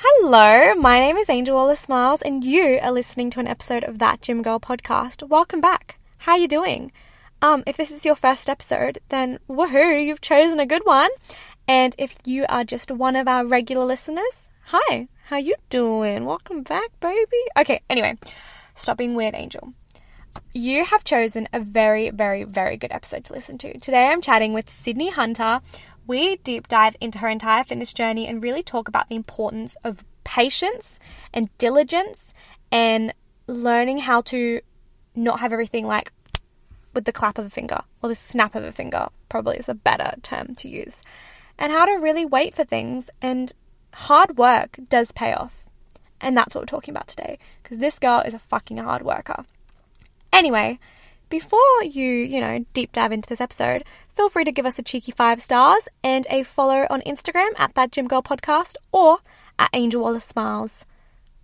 Hello, my name is Angel Wallace Miles, and you are listening to an episode of That Gym Girl podcast. Welcome back. How are you doing? Um, if this is your first episode, then woohoo, you've chosen a good one. And if you are just one of our regular listeners, hi, how you doing? Welcome back, baby. Okay, anyway, stop being weird, Angel. You have chosen a very, very, very good episode to listen to. Today I'm chatting with Sydney Hunter. We deep dive into her entire fitness journey and really talk about the importance of patience and diligence and learning how to not have everything like with the clap of a finger or the snap of a finger, probably is a better term to use. And how to really wait for things and hard work does pay off. And that's what we're talking about today because this girl is a fucking hard worker. Anyway, before you, you know, deep dive into this episode, feel free to give us a cheeky five stars and a follow on Instagram at that Gym Girl Podcast or at Angel Wallace Miles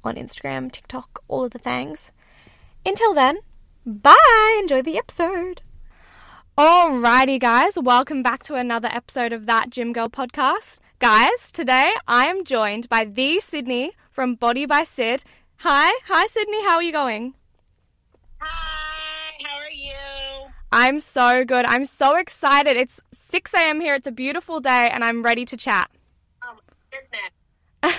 on Instagram, TikTok, all of the things. Until then, bye. Enjoy the episode. Alrighty, guys, welcome back to another episode of that Gym Girl Podcast. Guys, today I am joined by the Sydney from Body by Sid. Hi, hi Sydney, how are you going? Hi, how are you? I'm so good. I'm so excited. It's 6 a.m. here. It's a beautiful day, and I'm ready to chat. Oh,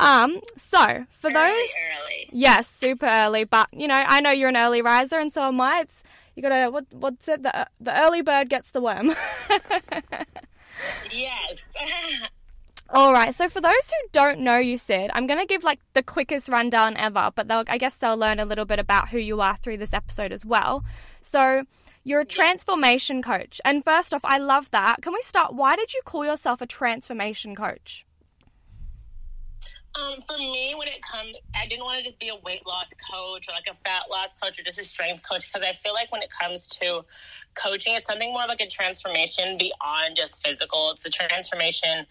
um, so for those, Early, early. yes, super early, but you know, I know you're an early riser, and so am I. It's you gotta what what's it? The the early bird gets the worm. Yes. All right. So for those who don't know you, Sid, I'm going to give like the quickest rundown ever, but I guess they'll learn a little bit about who you are through this episode as well. So you're a transformation coach, and first off, I love that. Can we start? Why did you call yourself a transformation coach? Um, for me, when it comes, I didn't want to just be a weight loss coach or like a fat loss coach or just a strength coach because I feel like when it comes to coaching, it's something more like a transformation beyond just physical. It's a transformation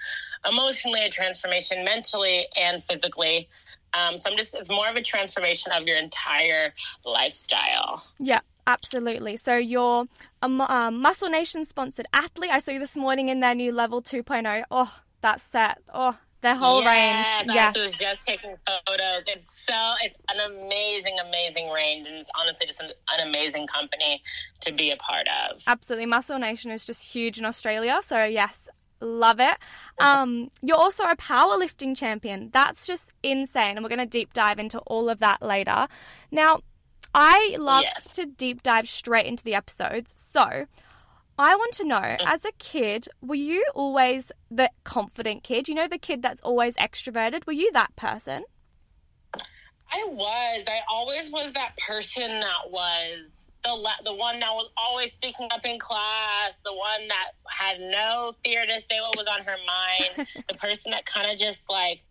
emotionally, a transformation mentally and physically. Um, so I'm just, it's more of a transformation of your entire lifestyle. Yeah, absolutely. So you're a um, Muscle Nation sponsored athlete. I saw you this morning in their new level 2.0. Oh, that set. Oh, their whole yes, range. I Yes. was just taking photos. It's so it's an amazing, amazing range, and it's honestly just an, an amazing company to be a part of. Absolutely. Muscle Nation is just huge in Australia. So, yes, love it. Um, you're also a powerlifting champion. That's just insane. And we're going to deep dive into all of that later. Now, I love Yes. to deep dive straight into the episodes. So, I want to know, mm. as a kid, were you always the confident kid? You know, the kid that's always extroverted? Were you that person? I was. I always was that person that was the the one that was always speaking up in class, the one that had no fear to say what was on her mind, the person that kind of just like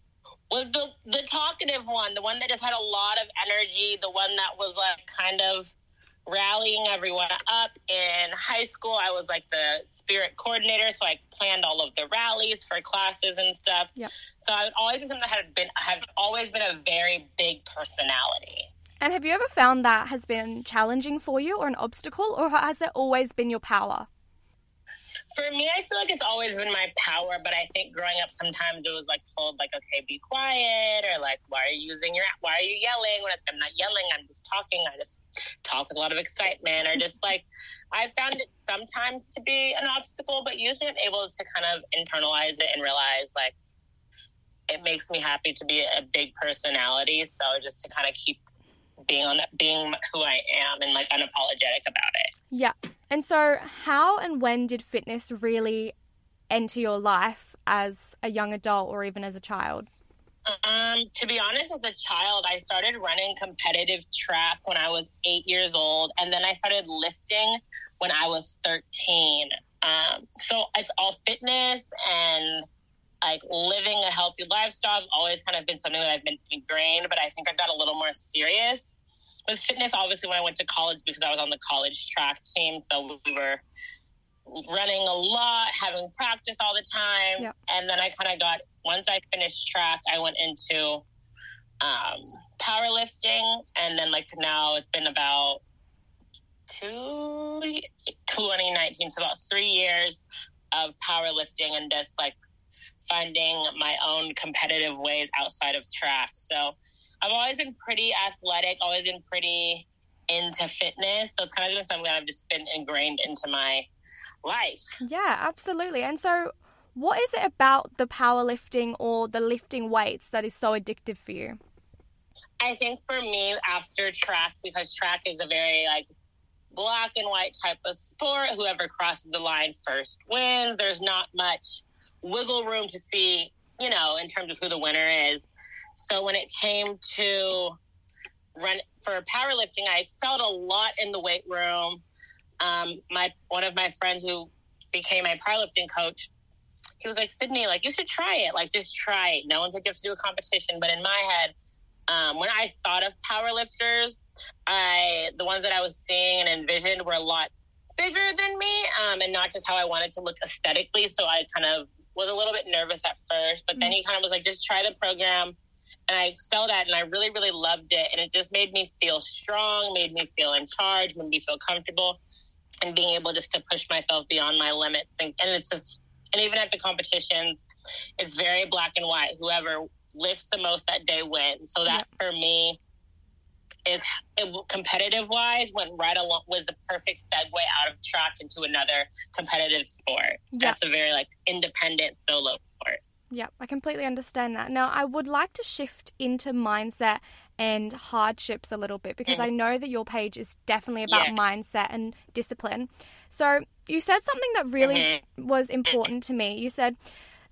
was the the talkative one, the one that just had a lot of energy, the one that was like kind of rallying everyone up in high school. I was like the spirit coordinator, so I planned all of the rallies for classes and stuff. Yep. So I would always be something that had been have always been a very big personality. And have you ever found that has been challenging for you or an obstacle, or has it always been your power? For me, I feel like it's always been my power, but I think growing up, sometimes it was like told, like, okay, be quiet, or like, why are you using your, why are you yelling? When I'm not yelling, I'm just talking. I just talk with a lot of excitement, or just like, I found it sometimes to be an obstacle, but usually I'm able to kind of internalize it and realize, like, it makes me happy to be a big personality. So just to kind of keep being on that, being who I am and like unapologetic about it. Yeah. And so, how and when did fitness really enter your life as a young adult or even as a child? Um, to be honest, as a child, I started running competitive track when I was eight years old, and then I started lifting when I was 13. Um, so it's all fitness and like living a healthy lifestyle. I've always kind of been something that I've been ingrained, but I think I got a little more serious with fitness. Obviously, when I went to college, because I was on the college track team, so we were running a lot, having practice all the time. Yep. And then I kind of got, once I finished track, I went into um, powerlifting. And then, like, now it's been about two, 2019, so about three years of powerlifting and just like finding my own competitive ways outside of track. So I've always been pretty athletic, always been pretty into fitness. So it's kind of been something that I've just been ingrained into my life. Yeah, absolutely. And so, what is it about the powerlifting or the lifting weights that is so addictive for you? I think for me, after track, because track is a very like black and white type of sport, whoever crosses the line first wins. There's not much wiggle room to see, you know, in terms of who the winner is. So when it came to run for powerlifting, I excelled a lot in the weight room. Um, my one of my friends who became my powerlifting coach, he was like, Sydney, like you should try it. Like just try it. No one's like you have to do a competition. But in my head, um, when I thought of powerlifters, I the ones that I was seeing and envisioned were a lot bigger than me, um, and not just how I wanted to look aesthetically. So I kind of was a little bit nervous at first, but then he kind of was like, just try the program. And I excelled at it and I really, really loved it. And it just made me feel strong, made me feel in charge, made me feel comfortable and being able just to push myself beyond my limits. And, and it's just, and even at the competitions, it's very black and white. Whoever lifts the most that day wins. So that for me is competitive wise went right along was the perfect segue out of track into another competitive sport. Yeah. That's a very like independent solo sport. Yeah, I completely understand that. Now, I would like to shift into mindset and hardships a little bit because I mm. know that your page is definitely about Yeah. mindset and discipline. So, you said something that really mm-hmm. was important to me. You said,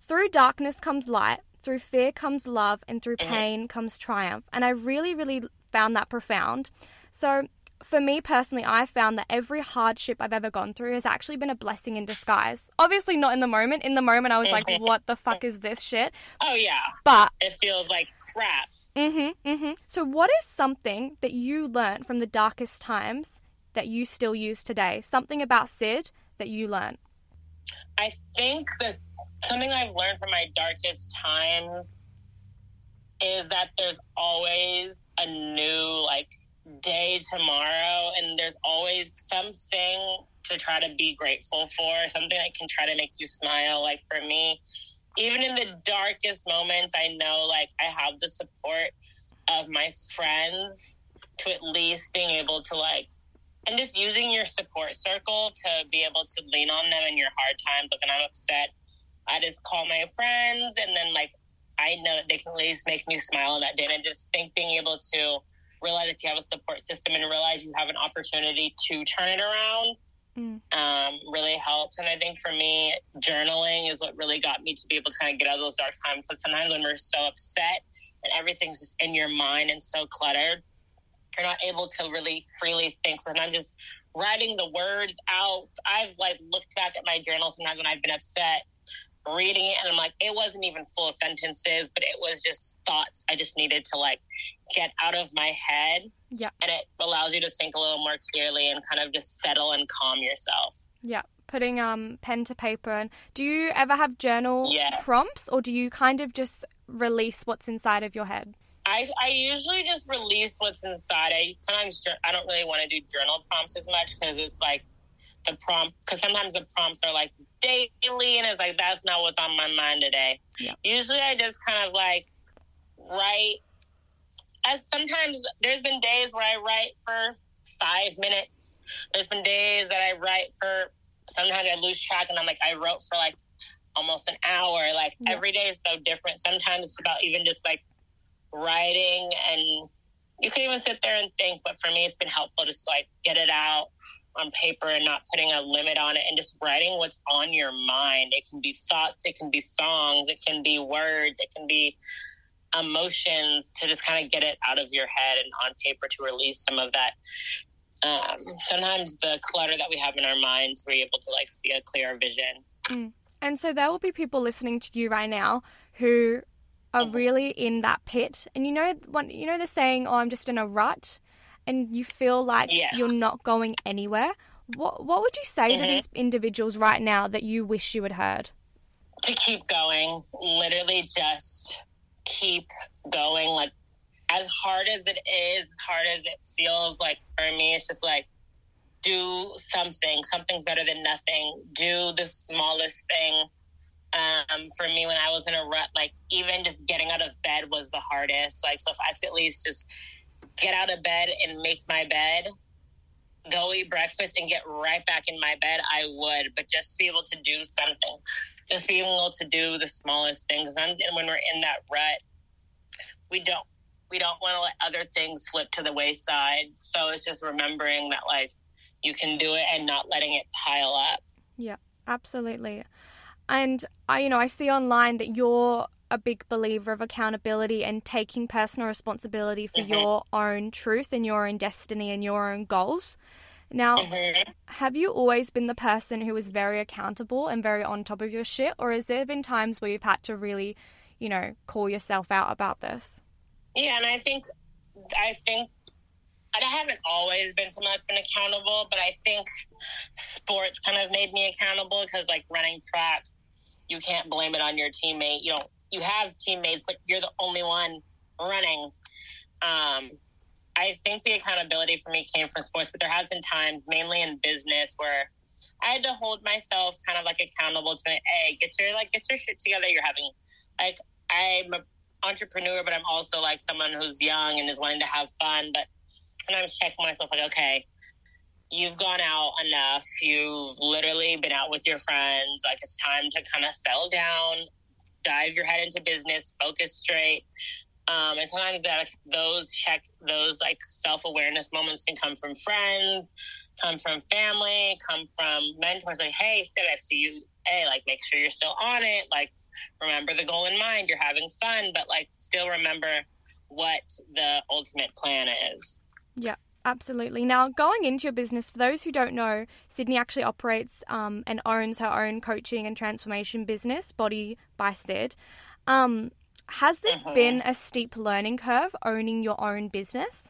through darkness comes light, through fear comes love, and through mm-hmm. pain comes triumph. And I really, really found that profound. So, for me personally, I found that every hardship I've ever gone through has actually been a blessing in disguise. Obviously, not in the moment. In the moment, I was like, what the fuck is this shit? Oh yeah. But It feels like crap. Mm-hmm, mm-hmm. So, what is something that you learned from the darkest times that you still use today? Something about Sid that you learnt? I think that something I've learned from my darkest times is that there's always a new like day tomorrow and there's always something to try to be grateful for, something that can try to make you smile. Like for me, even in the darkest moments, I know like I have the support of my friends to at least being able to like and just using your support circle to be able to lean on them in your hard times. Like when I'm upset, I just call my friends and then like I know that they can at least make me smile on that day. And I just think being able to realize that you have a support system and realize you have an opportunity to turn it around Mm. um, really helps. And I think for me, journaling is what really got me to be able to kind of get out of those dark times. Because sometimes when we're so upset and everything's just in your mind and so cluttered, you're not able to really freely think. So I'm just writing the words out. I've like looked back at my journal sometimes when I've been upset, reading it, and I'm like, it wasn't even full sentences, but it was just thoughts I just needed to like get out of my head. Yeah. And it allows you to think a little more clearly and kind of just settle and calm yourself. Yeah. Putting um pen to paper and do you ever have journal Yes. prompts or do you kind of just release what's inside of your head? I, I usually just release what's inside. I sometimes I don't really want to do journal prompts as much because it's like the prompt because sometimes the prompts are like daily and it's like that's not what's on my mind today. Yeah. Usually I just kind of like write. As sometimes there's been days where I write for five minutes. There's been days that I write for. Sometimes I lose track and I'm like I wrote for like almost an hour. Like Yeah. every day is so different. Sometimes it's about even just like writing and you can even sit there and think but for me it's been helpful just to like get it out on paper and not putting a limit on it and just writing what's on your mind it can be thoughts it can be songs it can be words it can be emotions to just kind of get it out of your head and on paper to release some of that um, sometimes the clutter that we have in our minds we're able to like see a clearer vision And so there will be people listening to you right now who are Mhm. really in that pit. And you know you know the saying, "Oh, I'm just in a rut," and you feel like Yes. you're not going anywhere. What what would you say to Mhm. these individuals right now that you wish you had heard? to keep going, literally just keep going. Like, as hard as it is, as hard as it feels, like for me, it's just like, do something. Something's better than nothing. Do the smallest thing. Um, for me, when I was in a rut, like, even just getting out of bed was the hardest. Like, so if I could at least just get out of bed and make my bed, go eat breakfast and get right back in my bed, I would. But just to be able to do something, just being able to do the smallest things. And when we're in that rut, we don't we don't want to let other things slip to the wayside. So it's just remembering that like you can do it and not letting it pile up. Yeah, absolutely. And I, you know, I see online that you're a big believer of accountability and taking personal responsibility for Mhm. your own truth and your own destiny and your own goals. Now, Mhm. have you always been the person who was very accountable and very on top of your shit, or has there been times where you've had to really, you know, call yourself out about this? Yeah, and I think I think I haven't always been someone that's been accountable, but I think sports kind of made me accountable because like running track, you can't blame it on your teammate. You don't you have teammates, but you're the only one running. Um, I think the accountability for me came from sports, but there has been times, mainly in business, where I had to hold myself kind of like accountable to me. Hey, get your like get your shit together. You're having like I'm an entrepreneur, but I'm also like someone who's young and is wanting to have fun. But sometimes check myself like, okay, you've gone out enough. You've literally been out with your friends. Like it's time to kind of settle down, dive your head into business, focus straight. Um, and sometimes that those check those like self awareness moments can come from friends, come from family, come from mentors. Like, hey, Sid, I see you. Hey, like make sure you're still on it. Like remember the goal in mind. You're having fun, but like still remember what the ultimate plan is. Yeah, absolutely. Now, going into your business, for those who don't know, Sydney actually operates um, and owns her own coaching and transformation business, Body by Sid. Um, has this Mhm. been a steep learning curve owning your own business?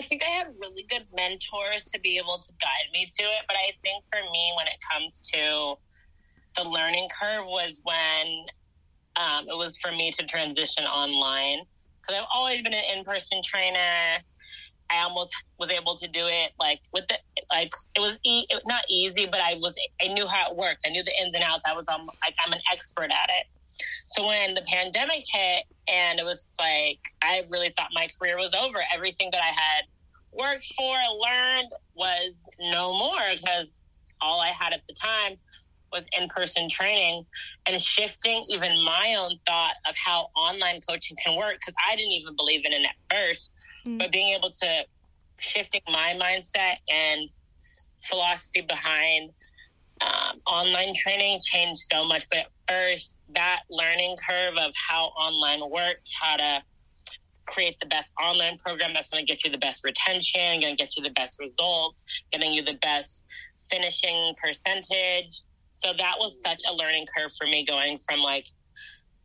I think I have really good mentors to be able to guide me to it. But I think for me, when it comes to the learning curve, was when um, it was for me to transition online because I've always been an in-person trainer. I almost was able to do it like with the like it was e- not easy, but I was I knew how it worked. I knew the ins and outs. I was um like I'm an expert at it. So when the pandemic hit and it was like I really thought my career was over. Everything that I had worked for, learned was no more because all I had at the time was in-person training and shifting even my own thought of how online coaching can work because I didn't even believe in it at first. Mm. But being able to shifting my mindset and philosophy behind um, online training changed so much. But first, that learning curve of how online works, how to create the best online program that's going to get you the best retention, going to get you the best results, getting you the best finishing percentage. So that was such a learning curve for me going from like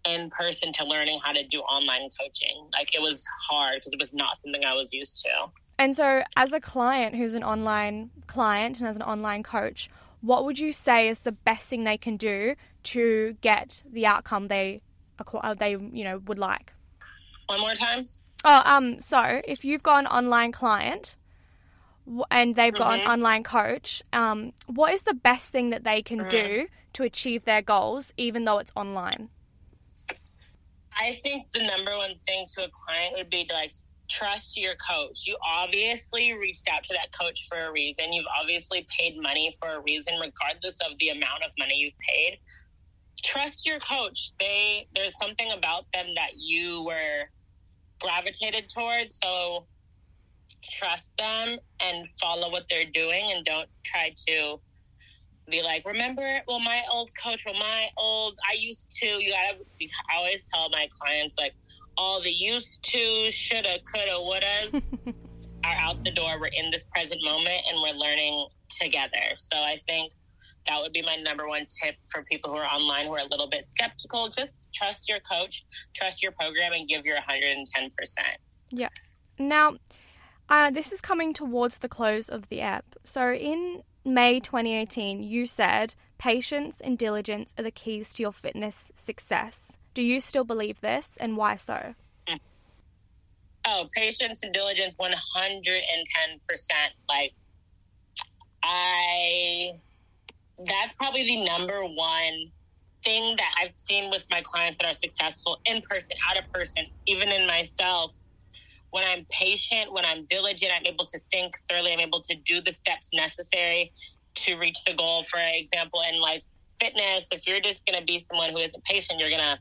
in person to learning how to do online coaching. Like it was hard because it was not something I was used to. And so, as a client who's an online client and as an online coach, what would you say is the best thing they can do to get the outcome they uh, they you know would like? One more time. Oh, um, so if you've got an online client and they've got mm-hmm. an online coach, um, what is the best thing that they can mm-hmm. do to achieve their goals, even though it's online? I think the number one thing to a client would be to like trust your coach. You obviously reached out to that coach for a reason. You've obviously paid money for a reason, regardless of the amount of money you've paid. Trust your coach. They there's something about them that you were gravitated towards. So trust them and follow what they're doing and don't try to be like, remember, well, my old coach, well, my old, I used to, you gotta, I always tell my clients, like, all the used to, shoulda, coulda, wouldas are out the door. We're in this present moment and we're learning together. So I think that would be my number one tip for people who are online who are a little bit skeptical. Just trust your coach, trust your program, and give your 110%. Yeah. Now, uh, this is coming towards the close of the app. So in May 2018, you said patience and diligence are the keys to your fitness success. Do you still believe this and why so? Oh, patience and diligence 110%. Like, I, that's probably the number one thing that I've seen with my clients that are successful in person, out of person, even in myself when I'm patient, when I'm diligent, I'm able to think thoroughly, I'm able to do the steps necessary to reach the goal. For example, in like fitness, if you're just going to be someone who isn't patient, you're going to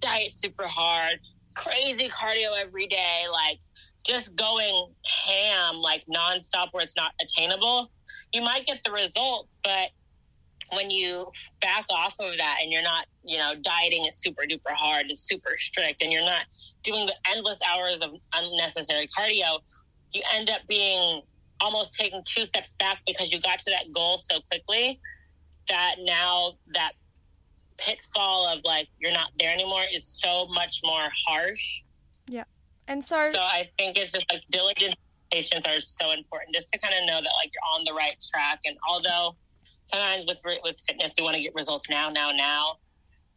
diet super hard, crazy cardio every day, like just going ham, like nonstop where it's not attainable. You might get the results, but when you back off of that and you're not, you know, dieting is super duper hard and super strict and you're not doing the endless hours of unnecessary cardio, you end up being almost taking two steps back because you got to that goal so quickly that now that pitfall of like you're not there anymore is so much more harsh. Yeah. And so So I think it's just like diligence patience are so important just to kind of know that like you're on the right track and although sometimes with with fitness you want to get results now, now, now.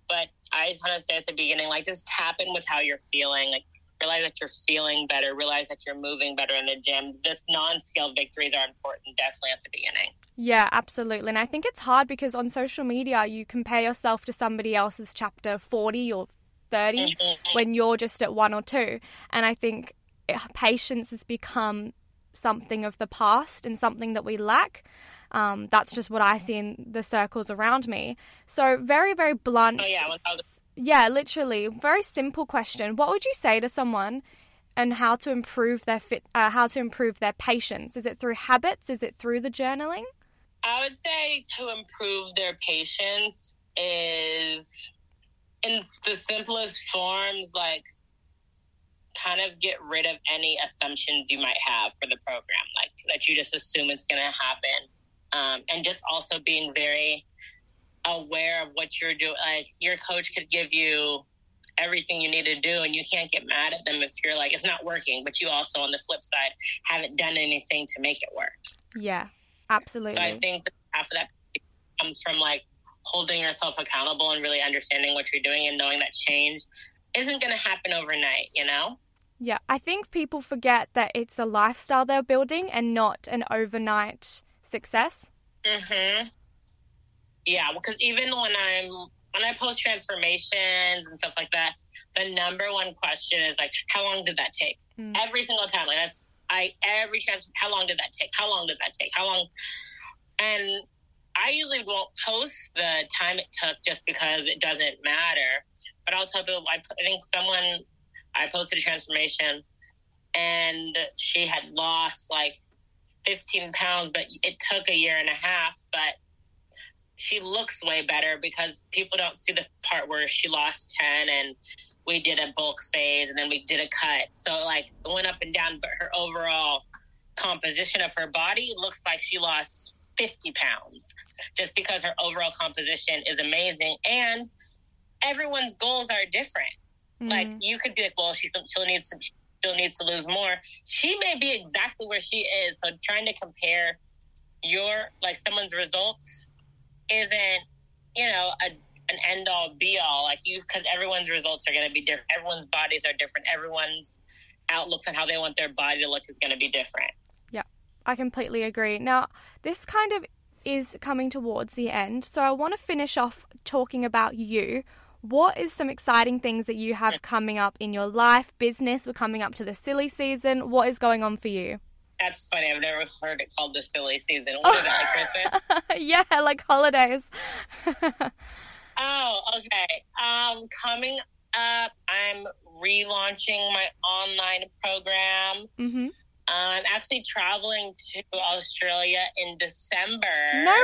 But I just want to say at the beginning, like just tap in with how you're feeling. Like realize that you're feeling better. Realize that you're moving better in the gym. This non-scale victories are important, definitely at the beginning. Yeah, absolutely. And I think it's hard because on social media you compare yourself to somebody else's chapter 40 or 30 mm-hmm. when you're just at one or two. And I think eh, patience has become something of the past and something that we lack. Um, that's just what I see in the circles around me. So very, very blunt. Oh, yeah. Yeah, literally. Very simple question. What would you say to someone and how to improve their fit, uh, how to improve their patience? Is it through habits? Is it through the journaling? I would say to improve their patience is in the simplest forms, like kind of get rid of any assumptions you might have for the program, like that you just assume it's going to happen. Um, and just also being very aware of what you're doing. Like your coach could give you everything you need to do, and you can't get mad at them if you're like, it's not working, but you also, on the flip side, haven't done anything to make it work. Yeah, absolutely. So I think that half of that comes from like holding yourself accountable and really understanding what you're doing and knowing that change isn't going to happen overnight, you know? Yeah, I think people forget that it's a lifestyle they're building and not an overnight success. Mhm. Yeah, because even when I'm when I post transformations and stuff like that, the number one question is like, how long did that take? Mm. Every single time, like that's I every trans. How long did that take? How long did that take? How long? And I usually won't post the time it took just because it doesn't matter. But I'll tell people. I, I think someone I posted a transformation, and she had lost like 15 pounds, but it took a year and a half. But she looks way better because people don't see the part where she lost 10 and we did a bulk phase and then we did a cut. So like it went up and down, but her overall composition of her body looks like she lost 50 pounds just because her overall composition is amazing. And everyone's goals are different. Mm. Like you could be like, well, she's she'll need some, still needs to lose more. She may be exactly where she is. So trying to compare your like someone's results isn't you know a, an end all be all like you because everyone's results are going to be different. Everyone's bodies are different. Everyone's outlooks on how they want their body to look is going to be different. Yeah, I completely agree. Now, this kind of is coming towards the end, so I want to finish off talking about you. What is some exciting things that you have coming up in your life, business? We're coming up to the silly season. What is going on for you? That's funny. I've never heard it called the silly season. What is that, like Christmas? yeah, like holidays. Oh, okay. Um, coming up, I'm relaunching my online program. hmm I'm actually traveling to Australia in December. No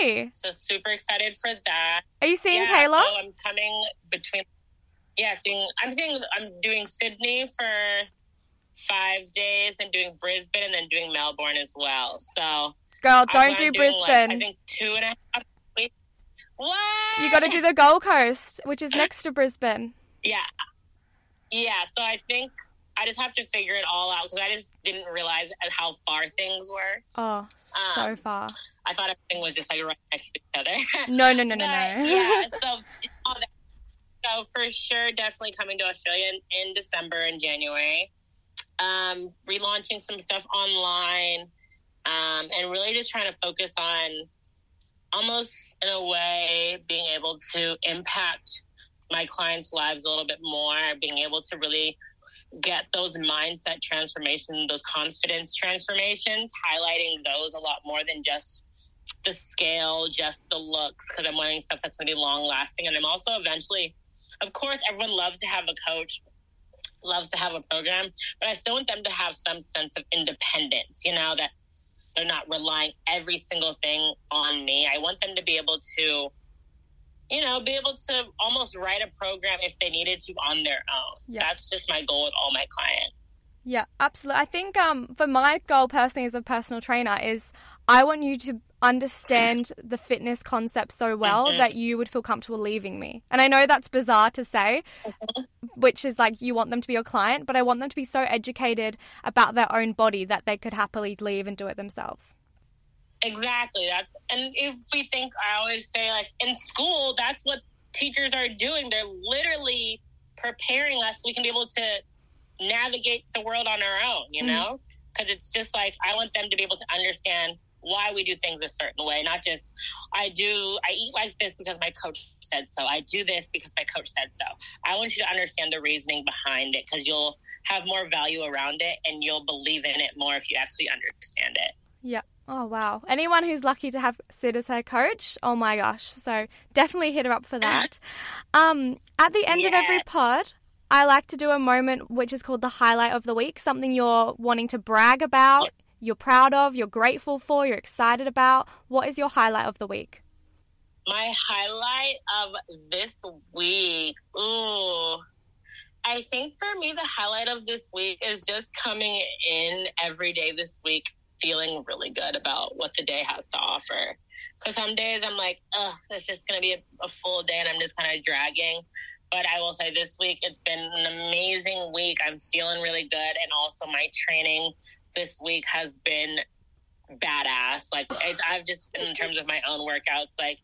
way. So super excited for that. Are you seeing yeah, Kayla? So I'm coming between. Yeah, seeing. I'm seeing. I'm doing Sydney for five days, and doing Brisbane, and then doing Melbourne as well. So Girl, don't do doing, like, Brisbane. I think two and a half weeks. What? you got to do the Gold Coast, which is next to Brisbane. Yeah. Yeah, so I think I just have to figure it all out because I just didn't realize how far things were. Oh, so Um, far. I thought everything was just like right next to each other. No, no, no, no, But, no. yeah, so, so for sure, definitely coming to Australia in, in December and January. Um, relaunching some stuff online, um, and really just trying to focus on almost in a way being able to impact my clients' lives a little bit more, being able to really get those mindset transformations, those confidence transformations, highlighting those a lot more than just the scale, just the looks, because I'm wanting stuff that's going to be long lasting. And I'm also eventually, of course, everyone loves to have a coach, loves to have a program, but I still want them to have some sense of independence, you know, that they're not relying every single thing on me. I want them to be able to, you know, be able to almost write a program if they needed to on their own. Yeah. That's just my goal with all my clients. Yeah, absolutely. I think um, for my goal personally as a personal trainer is I want you to understand the fitness concept so well Mhm. that you would feel comfortable leaving me. And I know that's bizarre to say, which is like you want them to be your client, but I want them to be so educated about their own body that they could happily leave and do it themselves. Exactly. That's and if we think I always say like in school, that's what teachers are doing. They're literally preparing us so we can be able to navigate the world on our own, you Mhm. know? Because it's just like I want them to be able to understand why we do things a certain way, not just I do I eat like this because my coach said so. I do this because my coach said so. I want you to understand the reasoning behind it because you'll have more value around it and you'll believe in it more if you actually understand it. Yeah. Oh wow. Anyone who's lucky to have Sid as her coach, oh my gosh. So definitely hit her up for that. Um, at the end of every pod, I like to do a moment which is called the highlight of the week, something you're wanting to brag about, you're proud of, you're grateful for, you're excited about. What is your highlight of the week? My highlight of this week. Ooh. I think for me, the highlight of this week is just coming in every day this week feeling really good about what the day has to offer. Because some days I'm like, ugh, it's just going to be a, a full day and I'm just kind of dragging. But I will say this week, it's been an amazing week. I'm feeling really good. And also, my training this week has been badass. Like, it's, I've just been, in terms of my own workouts, like,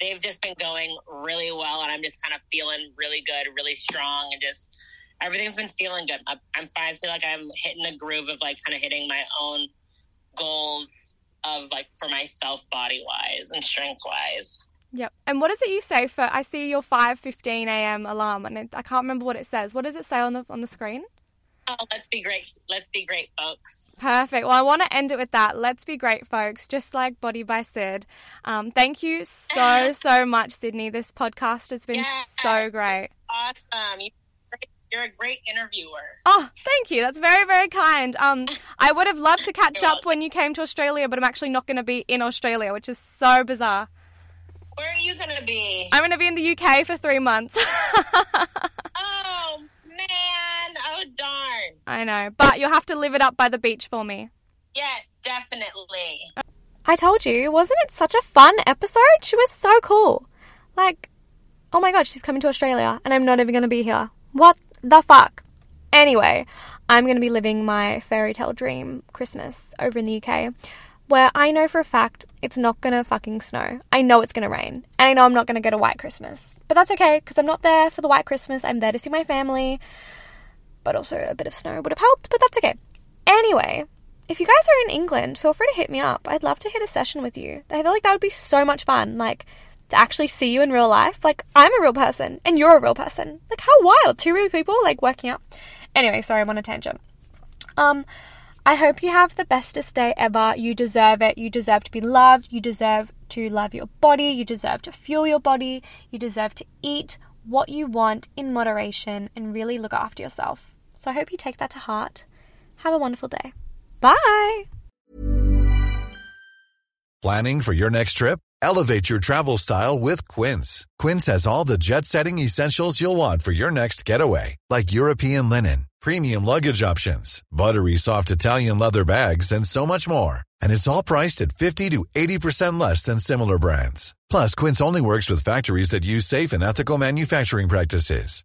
they've just been going really well. And I'm just kind of feeling really good, really strong, and just everything's been feeling good. I'm fine. I feel like I'm hitting a groove of like kind of hitting my own goals of like for myself body wise and strength wise. Yep. And what is it you say for? I see your five fifteen a.m. alarm, and it, I can't remember what it says. What does it say on the on the screen? Oh, let's be great. Let's be great, folks. Perfect. Well, I want to end it with that. Let's be great, folks. Just like Body by Sid. Um, thank you so so much, Sydney. This podcast has been yes. so great. Awesome. You you're a great interviewer. Oh, thank you. That's very, very kind. Um, I would have loved to catch up when you came to Australia, but I'm actually not going to be in Australia, which is so bizarre. Where are you going to be? I'm going to be in the UK for three months. man. Darn. I know. But you'll have to live it up by the beach for me. Yes, definitely. I told you, wasn't it such a fun episode? She was so cool. Like, oh my god, she's coming to Australia and I'm not even going to be here. What the fuck? Anyway, I'm going to be living my fairy tale dream Christmas over in the UK where I know for a fact it's not gonna fucking snow. I know it's gonna rain. And I know I'm not gonna get a white Christmas. But that's okay, because I'm not there for the white Christmas. I'm there to see my family. But also a bit of snow would have helped, but that's okay. Anyway, if you guys are in England, feel free to hit me up. I'd love to hit a session with you. I feel like that would be so much fun. Like, to actually see you in real life. Like, I'm a real person and you're a real person. Like, how wild. Two real people, like, working out. Anyway, sorry, I'm on a tangent. Um, I hope you have the bestest day ever. You deserve it. You deserve to be loved. You deserve to love your body. You deserve to fuel your body. You deserve to eat what you want in moderation and really look after yourself. So I hope you take that to heart. Have a wonderful day. Bye. Planning for your next trip? Elevate your travel style with Quince. Quince has all the jet setting essentials you'll want for your next getaway, like European linen premium luggage options, buttery soft Italian leather bags, and so much more. And it's all priced at 50 to 80% less than similar brands. Plus, Quince only works with factories that use safe and ethical manufacturing practices.